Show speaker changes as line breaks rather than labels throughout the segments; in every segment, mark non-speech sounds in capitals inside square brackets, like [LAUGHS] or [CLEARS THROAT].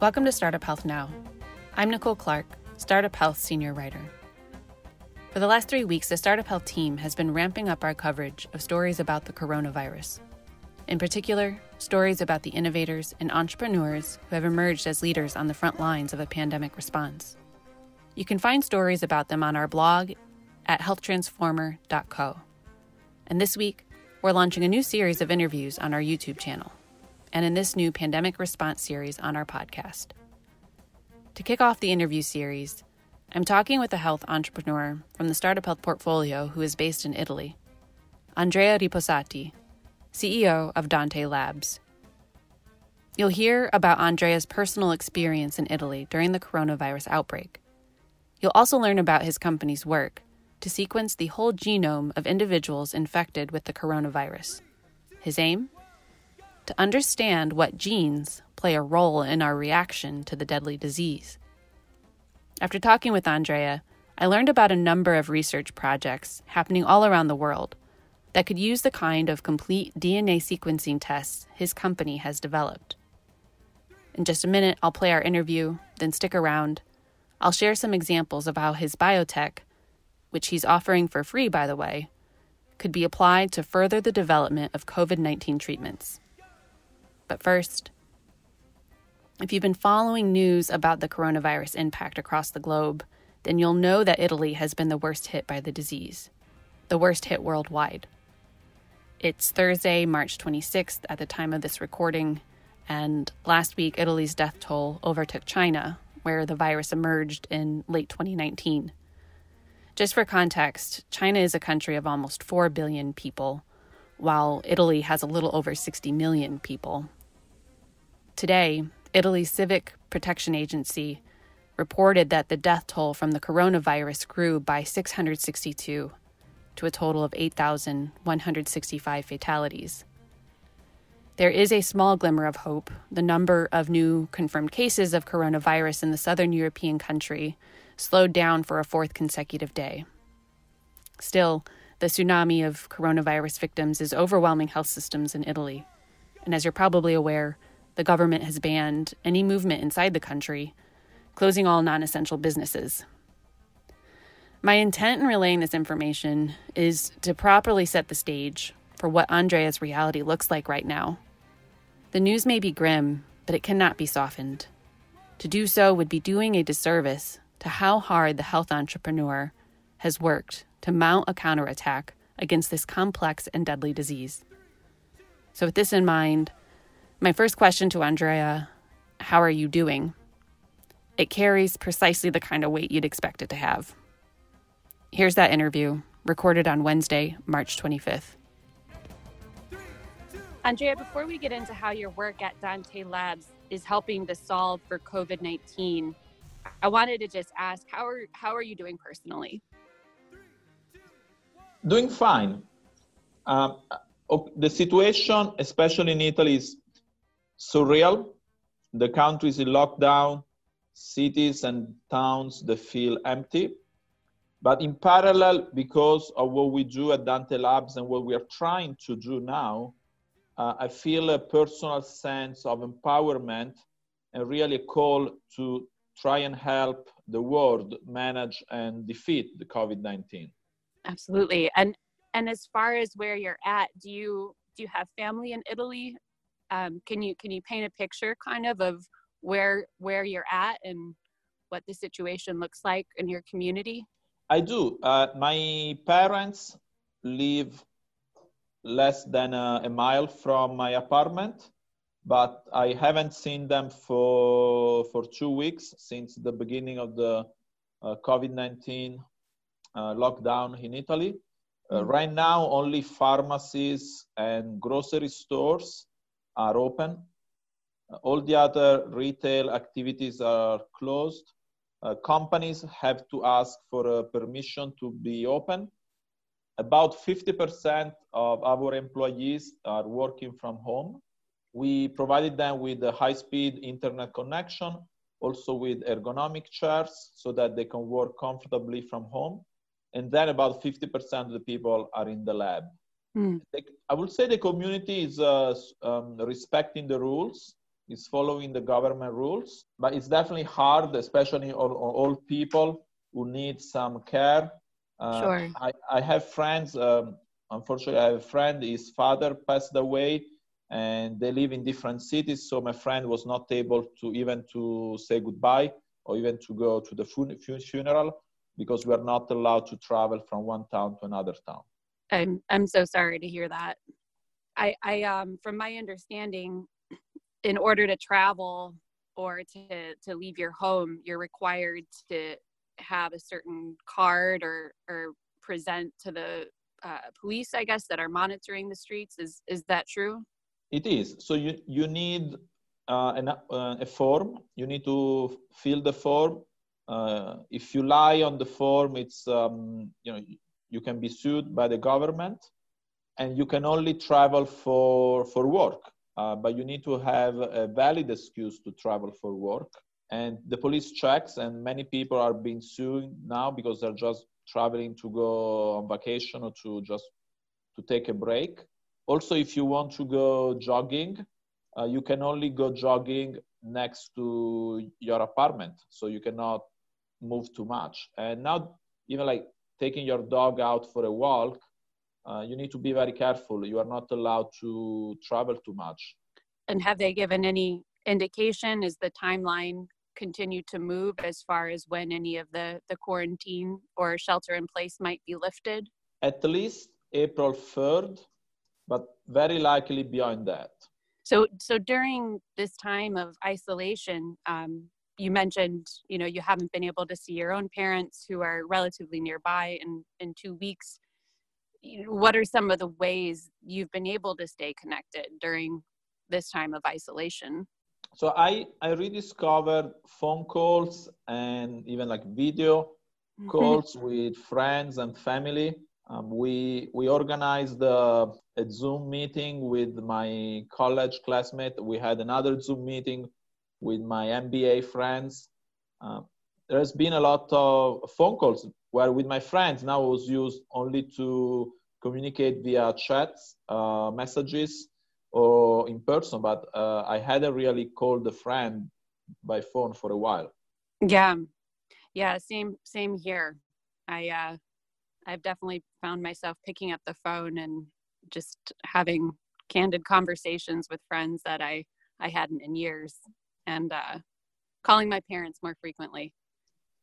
Welcome to Startup Health Now. I'm Nicole Clark, Startup Health Senior Writer. For the last three weeks, the Startup Health team has been ramping up our coverage of stories about the coronavirus. In particular, stories about the innovators and entrepreneurs who have emerged as leaders on the front lines of a pandemic response. You can find stories about them on our blog at healthtransformer.co. And this week, we're launching a new series of interviews on our YouTube channel and in this new pandemic response series on our podcast. To kick off the interview series, I'm talking with a health entrepreneur from the Startup Health portfolio who is based in Italy, Andrea Riposati, CEO of Dante Labs. You'll hear about Andrea's personal experience in Italy during the coronavirus outbreak. You'll also learn about his company's work to sequence the whole genome of individuals infected with the coronavirus. His aim? To understand what genes play a role in our reaction to the deadly disease. After talking with Andrea, I learned about a number of research projects happening all around the world that could use the kind of complete DNA sequencing tests his company has developed. In just a minute, I'll play our interview, then stick around. I'll share some examples of how his biotech which he's offering for free, by the way, could be applied to further the development of COVID 19 treatments. But first, if you've been following news about the coronavirus impact across the globe, then you'll know that Italy has been the worst hit by the disease, the worst hit worldwide. It's Thursday, March 26th at the time of this recording, and last week Italy's death toll overtook China, where the virus emerged in late 2019. Just for context, China is a country of almost 4 billion people, while Italy has a little over 60 million people. Today, Italy's Civic Protection Agency reported that the death toll from the coronavirus grew by 662 to a total of 8,165 fatalities. There is a small glimmer of hope. The number of new confirmed cases of coronavirus in the southern European country slowed down for a fourth consecutive day. Still, the tsunami of coronavirus victims is overwhelming health systems in Italy. And as you're probably aware, the government has banned any movement inside the country, closing all non essential businesses. My intent in relaying this information is to properly set the stage for what Andrea's reality looks like right now. The news may be grim, but it cannot be softened. To do so would be doing a disservice to how hard the health entrepreneur has worked to mount a counterattack against this complex and deadly disease. So, with this in mind, my first question to Andrea How are you doing? It carries precisely the kind of weight you'd expect it to have. Here's that interview, recorded on Wednesday, March 25th. Andrea, before we get into how your work at Dante Labs is helping to solve for COVID 19, I wanted to just ask how are how are you doing personally?
Doing fine. Um, the situation, especially in Italy, is surreal. The country is in lockdown. Cities and towns they feel empty. But in parallel, because of what we do at Dante Labs and what we are trying to do now, uh, I feel a personal sense of empowerment and really a call to try and help the world manage and defeat the COVID-19.
Absolutely. And and as far as where you're at, do you do you have family in Italy? Um, can you can you paint a picture kind of of where where you're at and what the situation looks like in your community?
I do. Uh, my parents live less than a, a mile from my apartment but I haven't seen them for for two weeks since the beginning of the uh, COVID-19 uh, lockdown in Italy. Uh, mm-hmm. right now, only pharmacies and grocery stores are open. all the other retail activities are closed. Uh, companies have to ask for permission to be open. About 50% of our employees are working from home we provided them with a high-speed internet connection, also with ergonomic chairs so that they can work comfortably from home. And then about 50% of the people are in the lab. Mm. I would say the community is uh, um, respecting the rules. is following the government rules, but it's definitely hard, especially on, on old people who need some care.
Uh, sure.
I, I have friends. Um, unfortunately, I have a friend. His father passed away, and they live in different cities. So my friend was not able to even to say goodbye or even to go to the fun- funeral because we are not allowed to travel from one town to another town.
I'm I'm so sorry to hear that. I I um from my understanding, in order to travel or to to leave your home, you're required to have a certain card or or present to the uh, police, I guess, that are monitoring the streets. Is is that true?
It is. So you you need uh, an, uh, a form. You need to fill the form. Uh, if you lie on the form, it's um, you know you can be sued by the government, and you can only travel for for work. Uh, but you need to have a valid excuse to travel for work. And the police checks and many people are being sued now because they're just traveling to go on vacation or to just to take a break. Also if you want to go jogging uh, you can only go jogging next to your apartment. So you cannot move too much. And now even like taking your dog out for a walk uh, you need to be very careful you are not allowed to travel too much
and have they given any indication is the timeline continue to move as far as when any of the, the quarantine or shelter in place might be lifted?
At least April 3rd, but very likely beyond that.
So, so during this time of isolation, um, you mentioned, you know, you haven't been able to see your own parents who are relatively nearby in, in two weeks. What are some of the ways you've been able to stay connected during this time of isolation?
so I, I rediscovered phone calls and even like video mm-hmm. calls with friends and family. Um, we we organized a, a, Zoom meeting with my college classmate. We had another Zoom meeting with my MBA friends. Uh, there's been a lot of phone calls where with my friends now was used only to communicate via chats, uh, messages, or in person, but uh, I hadn't really called a friend by phone for a while.
Yeah, yeah, same same here. I uh, I've definitely found myself picking up the phone and just having candid conversations with friends that I I hadn't in years, and uh, calling my parents more frequently.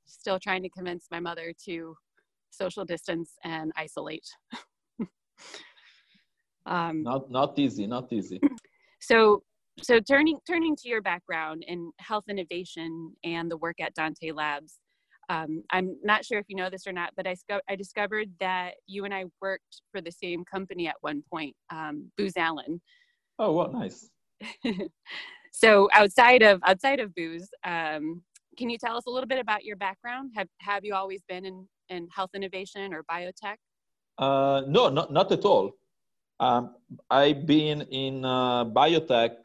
Still trying to convince my mother to social distance and isolate. [LAUGHS]
Um, not not easy, not easy. [CLEARS THROAT]
So so turning turning to your background in health innovation and the work at Dante Labs, um, I'm not sure if you know this or not, but I, I discovered that you and I worked for the same company at one point, um, Booz Allen.
Oh, what nice. [LAUGHS]
so outside of outside of Booz, um, can you tell us a little bit about your background? Have have you always been in, in health innovation or biotech?
Uh, no, not not at all. Um, I've been in uh, biotech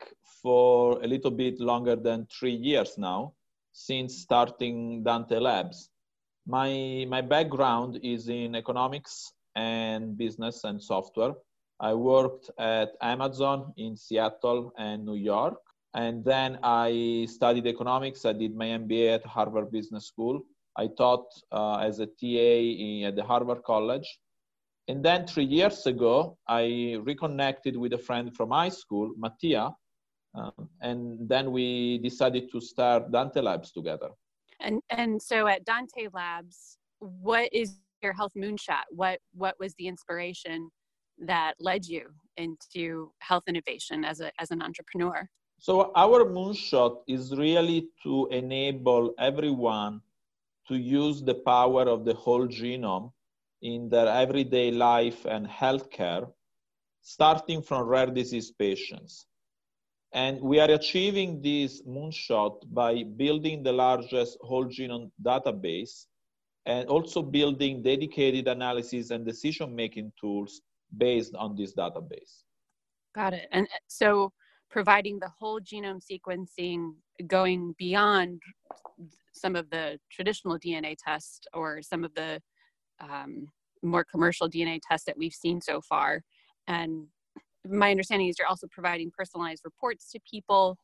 for a little bit longer than three years now, since starting Dante Labs. My, my background is in economics and business and software. I worked at Amazon in Seattle and New York. And then I studied economics. I did my MBA at Harvard Business School. I taught uh, as a TA at the Harvard College and then three years ago, I reconnected with a friend from high school, Mattia, um, and then we decided to start Dante Labs together.
And and so at Dante Labs, what is your health moonshot? What what was the inspiration that led you into health innovation as a as an entrepreneur?
So our moonshot is really to enable everyone to use the power of the whole genome in their everyday life and healthcare, starting from rare disease patients. And we are achieving this moonshot by building the largest whole genome database and also building dedicated analysis and decision making tools based on this database.
Got it. And uh, so providing the whole genome sequencing going beyond some of the traditional DNA tests or some of the um, more commercial DNA tests that we've seen so far. And my understanding is you're also providing personalized reports to people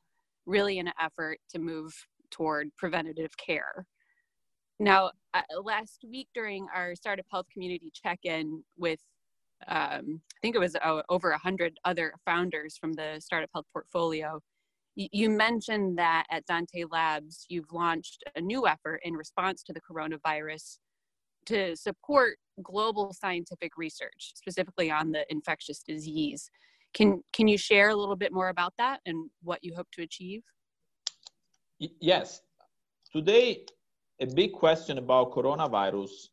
really in an effort to move toward preventative care. Now, uh, last week during our Startup Health community check in with, um, I think it was uh, over 100 other founders from the Startup Health portfolio, you mentioned that at Dante Labs, you've launched a new effort in response to the coronavirus to support global scientific research, specifically on the infectious disease. Can, can you share a little bit more about that and what you hope to achieve?
Yes. Today, a big question about coronavirus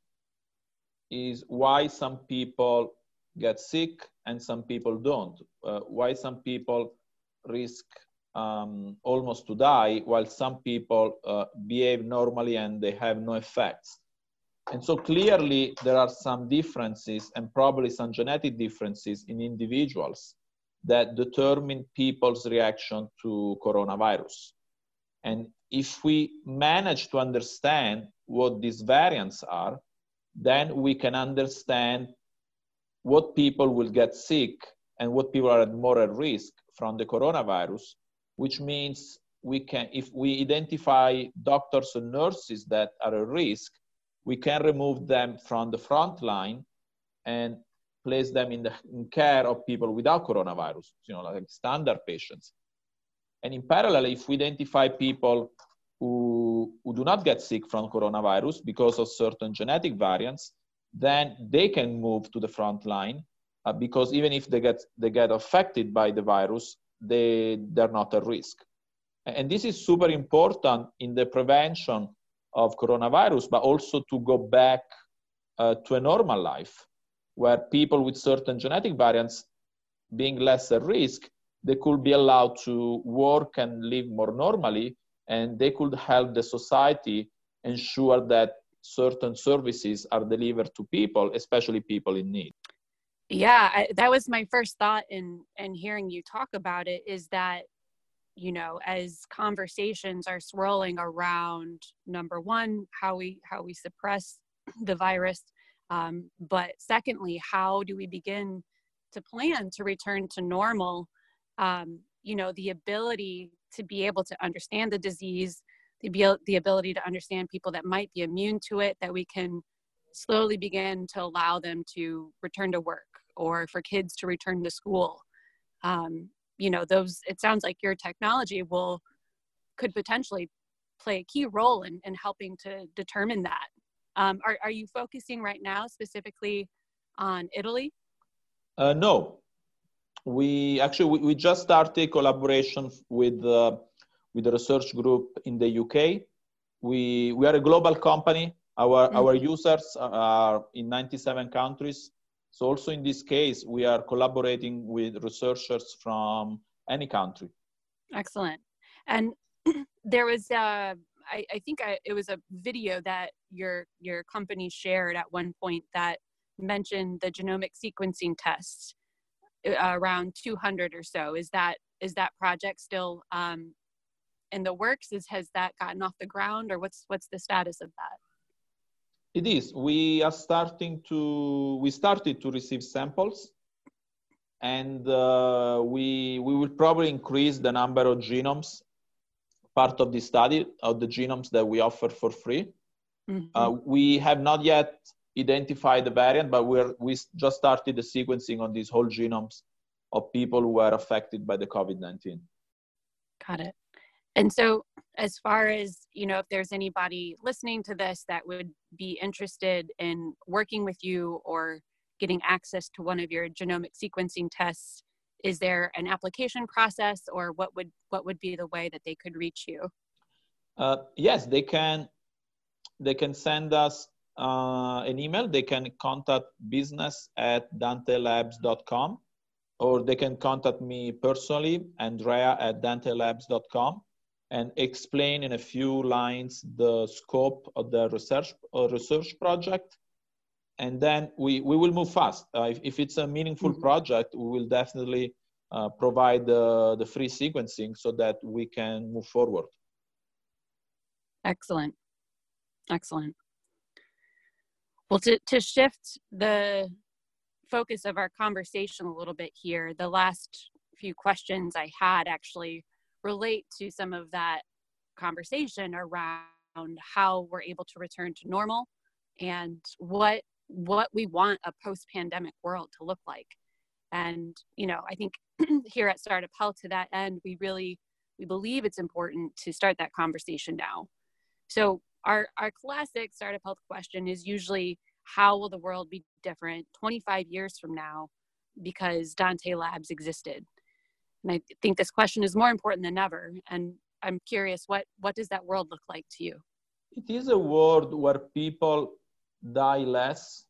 is why some people get sick and some people don't. Uh, why some people risk um, almost to die while some people uh, behave normally and they have no effects. And so clearly there are some differences and probably some genetic differences in individuals that determine people's reaction to coronavirus. And if we manage to understand what these variants are, then we can understand what people will get sick and what people are at more at risk from the coronavirus, which means we can, if we identify doctors and nurses that are at risk, we can remove them from the front line and place them in the in care of people without coronavirus, you know, like standard patients. And in parallel, if we identify people who, who do not get sick from coronavirus because of certain genetic variants, then they can move to the front line uh, because even if they get, they get affected by the virus, they, they're not at risk. And this is super important in the prevention of coronavirus, but also to go back uh, to a normal life where people with certain genetic variants being less at risk they could be allowed to work and live more normally and they could help the society ensure that certain services are delivered to people especially people in need.
Yeah I, that was my first thought in in hearing you talk about it is that you know as conversations are swirling around number one how we how we suppress the virus um, but secondly how do we begin to plan to return to normal? Um, you know the ability to be able to understand the disease the, the ability to understand people that might be immune to it that we can slowly begin to allow them to return to work or for kids to return to school. Um, you know those it sounds like your technology will could potentially play a key role in, in helping to determine that. Um, are, are you focusing right now specifically on italy?
Uh, no. We actually we, we just started collaboration with uh, with a research group in the UK. We we are a global company. Our mm-hmm. our users are in 97 countries. So also in this case, we are collaborating with researchers from any country.
Excellent. And [CLEARS THROAT] there was uh, I, I think I, it was a video that your your company shared at one point that mentioned the genomic sequencing tests uh, around 200 or so. Is that is that project still um, in the works? Is has that gotten off the ground, or what's what's the status of that?
It is. We are starting to. We started to receive samples, and uh, we we will probably increase the number of genomes part of the study of the genomes that we offer for free. Mm-hmm. Uh, we have not yet identified the variant, but we're, we just started the sequencing on these whole genomes of people who are affected by the COVID-19.
Got it. And so as far as, you know, if there's anybody listening to this that would be interested in working with you or getting access to one of your genomic sequencing tests, is there an application process or what would what would be the way that they could reach you?
Uh, yes, they can they can send us uh, an email, they can contact business at dantelabs.com or they can contact me personally, Andrea at dantelabs.com, and explain in a few lines the scope of the research uh, research project. And then we, we will move fast. Uh, if, if it's a meaningful mm-hmm. project, we will definitely uh, provide the, the free sequencing so that we can move forward.
Excellent. Excellent. Well, to, to shift the focus of our conversation a little bit here, the last few questions I had actually relate to some of that conversation around how we're able to return to normal and what what we want a post-pandemic world to look like. And you know i think [CLEARS THROAT] here at startup health to that end we really we believe it's important to start that conversation now. So our our classic startup health question is usually how will the world be different 25 years from now because dante labs existed and i think this question is more important than ever and i'm curious what what does that world look like to you
it is a world where people die less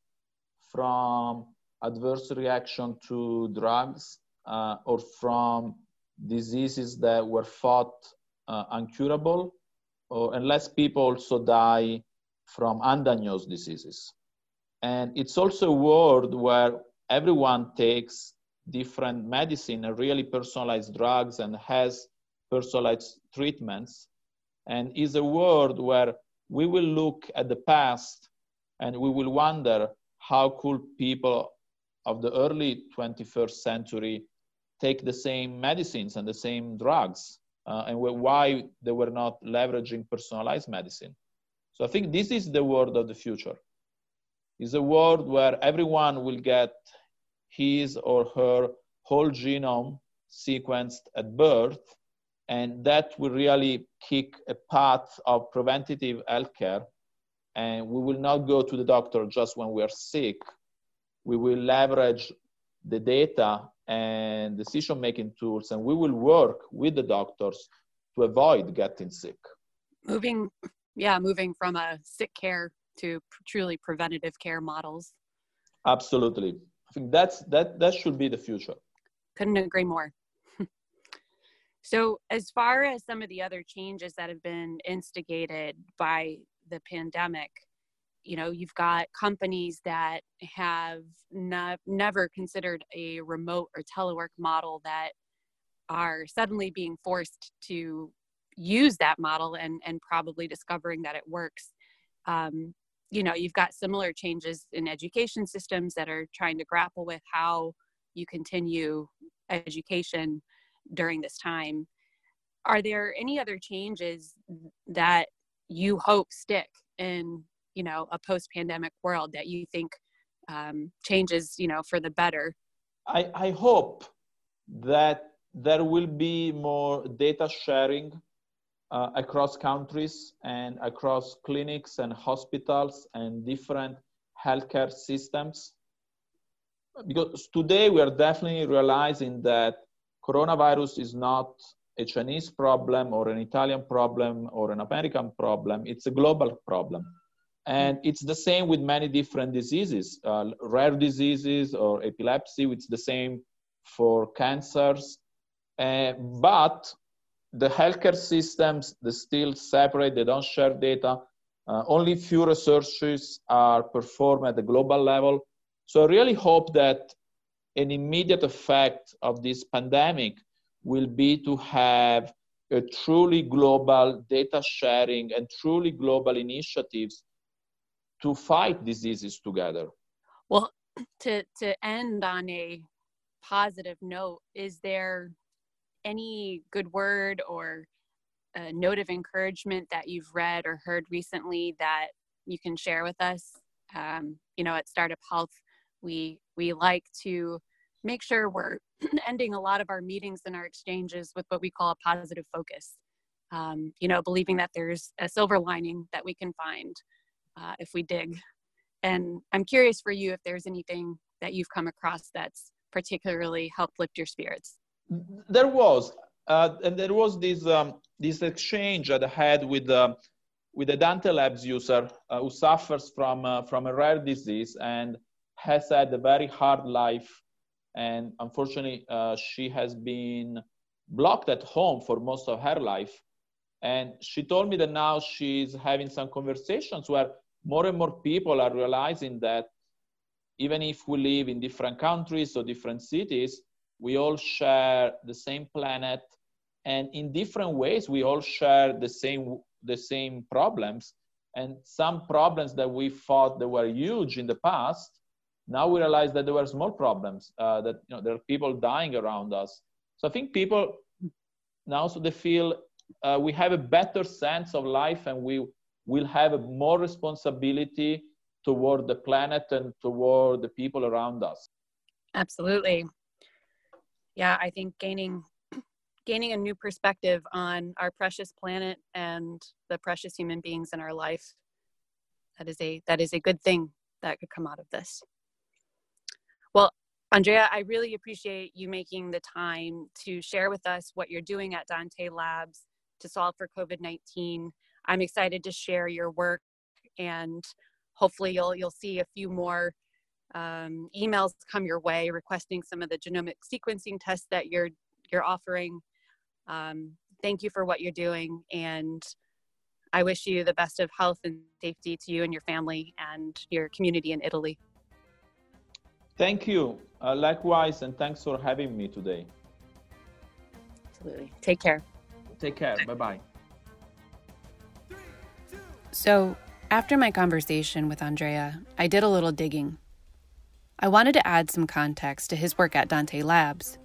from adverse reaction to drugs uh, or from diseases that were thought uh, uncurable, or unless people also die from undiagnosed diseases. And it's also a world where everyone takes different medicine and really personalized drugs and has personalized treatments. And is a world where we will look at the past and we will wonder how could people of the early 21st century take the same medicines and the same drugs uh, and why they were not leveraging personalized medicine so i think this is the world of the future is a world where everyone will get his or her whole genome sequenced at birth and that will really kick a path of preventative healthcare and we will not go to the doctor just when we are sick. We will leverage the data and decision making tools, and we will work with the doctors to avoid getting sick.
Moving, yeah, moving from a sick care to truly preventative care models.
Absolutely. I think that's that that should be the future.
Couldn't agree more. [LAUGHS] so, as far as some of the other changes that have been instigated by the pandemic you know you've got companies that have ne- never considered a remote or telework model that are suddenly being forced to use that model and and probably discovering that it works um, you know you've got similar changes in education systems that are trying to grapple with how you continue education during this time. Are there any other changes that you hope stick in you know a post-pandemic world that you think um, changes you know for the better?
I, I hope that there will be more data sharing uh, across countries and across clinics and hospitals and different healthcare systems because today we are definitely realizing that coronavirus is not a Chinese problem or an Italian problem or an American problem. It's a global problem. And it's the same with many different diseases, uh, rare diseases or epilepsy. It's the same for cancers. Uh, but the healthcare systems, they still separate, they don't share data. Uh, only few researches are performed at the global level. So I really hope that an immediate effect of this pandemic will be to have a truly global data sharing and truly global initiatives to fight diseases together.
Well, [CLEARS THROAT] to, to end on a positive note, is there any good word or a note of encouragement that you've read or heard recently that you can share with us? Um, you know, at Startup Health, we we like to make sure we're [CLEARS THROAT] ending a lot of our meetings and our exchanges with what we call a positive focus. Um, you know, believing that there's a silver lining that we can find uh, if we dig. And I'm curious for you if there's anything that you've come across that's particularly helped lift your spirits.
There was, uh, and there was this um, this exchange that I had with uh, with a Dante Labs user uh, who suffers from uh, from a rare disease and has had a very hard life. And unfortunately uh, she has been blocked at home for most of her life. And she told me that now she's having some conversations where more and more people are realizing that even if we live in different countries or different cities we all share the same planet and in different ways we all share the same the same problems. And some problems that we thought that were huge in the past now we realize that there were small problems, uh, that you know, there are people dying around us. So I think people now so they feel uh, we have a better sense of life and we will have more responsibility toward the planet and toward the people around us.
Absolutely yeah i think gaining gaining a new perspective on our precious planet and the precious human beings in our life that is a that is a good thing that could come out of this. Well andrea i really appreciate you making the time to share with us what you're doing at dante labs to solve for covid-19 i'm excited to share your work and hopefully you'll you'll see a few more um, emails come your way requesting some of the genomic sequencing tests that you're you're offering um, thank you for what you're doing and I wish you the best of health and safety to you and your family and your community in Italy.
Thank you. Uh, likewise, and thanks for having me today.
Absolutely. Take care.
Take care. Bye bye.
So, after my conversation with Andrea, I did a little digging. I wanted to add some context to his work at Dante Labs,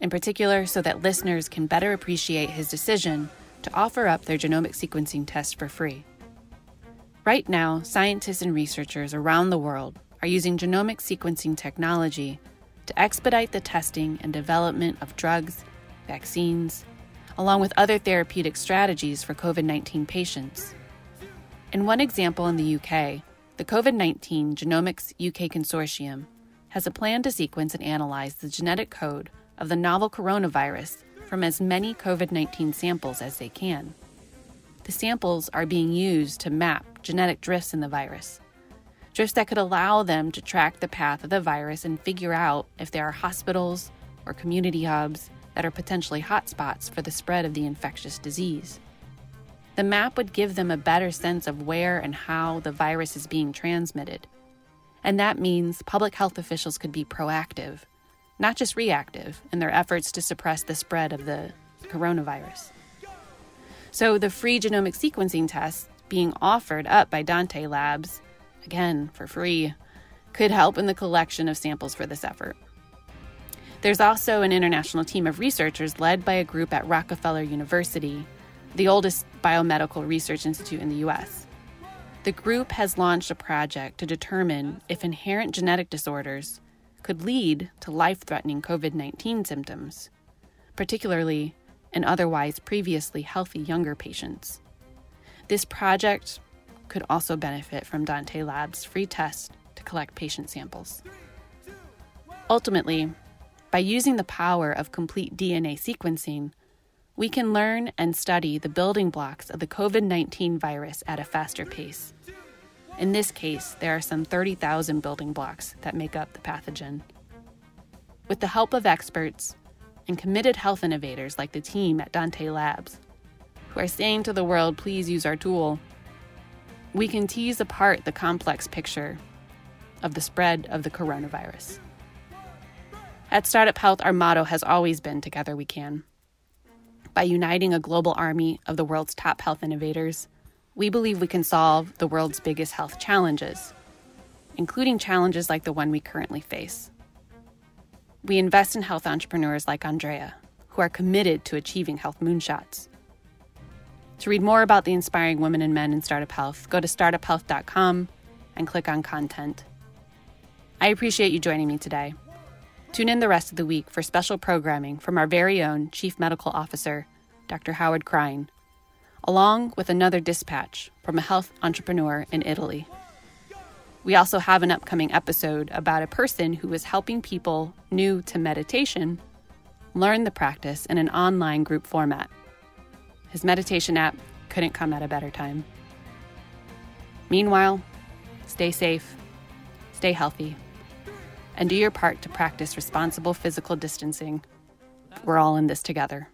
in particular, so that listeners can better appreciate his decision to offer up their genomic sequencing test for free. Right now, scientists and researchers around the world are using genomic sequencing technology to expedite the testing and development of drugs, vaccines, along with other therapeutic strategies for COVID 19 patients. In one example in the UK, the COVID 19 Genomics UK Consortium has a plan to sequence and analyze the genetic code of the novel coronavirus from as many COVID 19 samples as they can. The samples are being used to map genetic drifts in the virus, drifts that could allow them to track the path of the virus and figure out if there are hospitals or community hubs that are potentially hotspots for the spread of the infectious disease. The map would give them a better sense of where and how the virus is being transmitted. And that means public health officials could be proactive not just reactive, in their efforts to suppress the spread of the coronavirus. So, the free genomic sequencing test being offered up by Dante Labs, again for free, could help in the collection of samples for this effort. There's also an international team of researchers led by a group at Rockefeller University, the oldest biomedical research institute in the US. The group has launched a project to determine if inherent genetic disorders could lead to life threatening COVID 19 symptoms, particularly in otherwise previously healthy younger patients. This project could also benefit from Dante Labs' free test to collect patient samples. Ultimately, by using the power of complete DNA sequencing, we can learn and study the building blocks of the COVID 19 virus at a faster pace in this case, there are some 30,000 building blocks that make up the pathogen. With the help of experts and committed health innovators like the team at Dante Labs, who are saying to the world, please use our tool, we can tease apart the complex picture of the spread of the coronavirus. At Startup Health, our motto has always been Together We Can. By uniting a global army of the world's top health innovators, we believe we can solve the world's biggest health challenges, including challenges like the one we currently face. We invest in health entrepreneurs like Andrea, who are committed to achieving health moonshots. To read more about the inspiring women and men in startup health, go to startuphealth.com and click on content. I appreciate you joining me today. Tune in the rest of the week for special programming from our very own Chief Medical Officer, Dr. Howard Krein along with another dispatch from a health entrepreneur in Italy. We also have an upcoming episode about a person who is helping people new to meditation learn the practice in an online group format. His meditation app couldn't come at a better time. Meanwhile, stay safe, stay healthy, and do your part to practice responsible physical distancing. We're all in this together.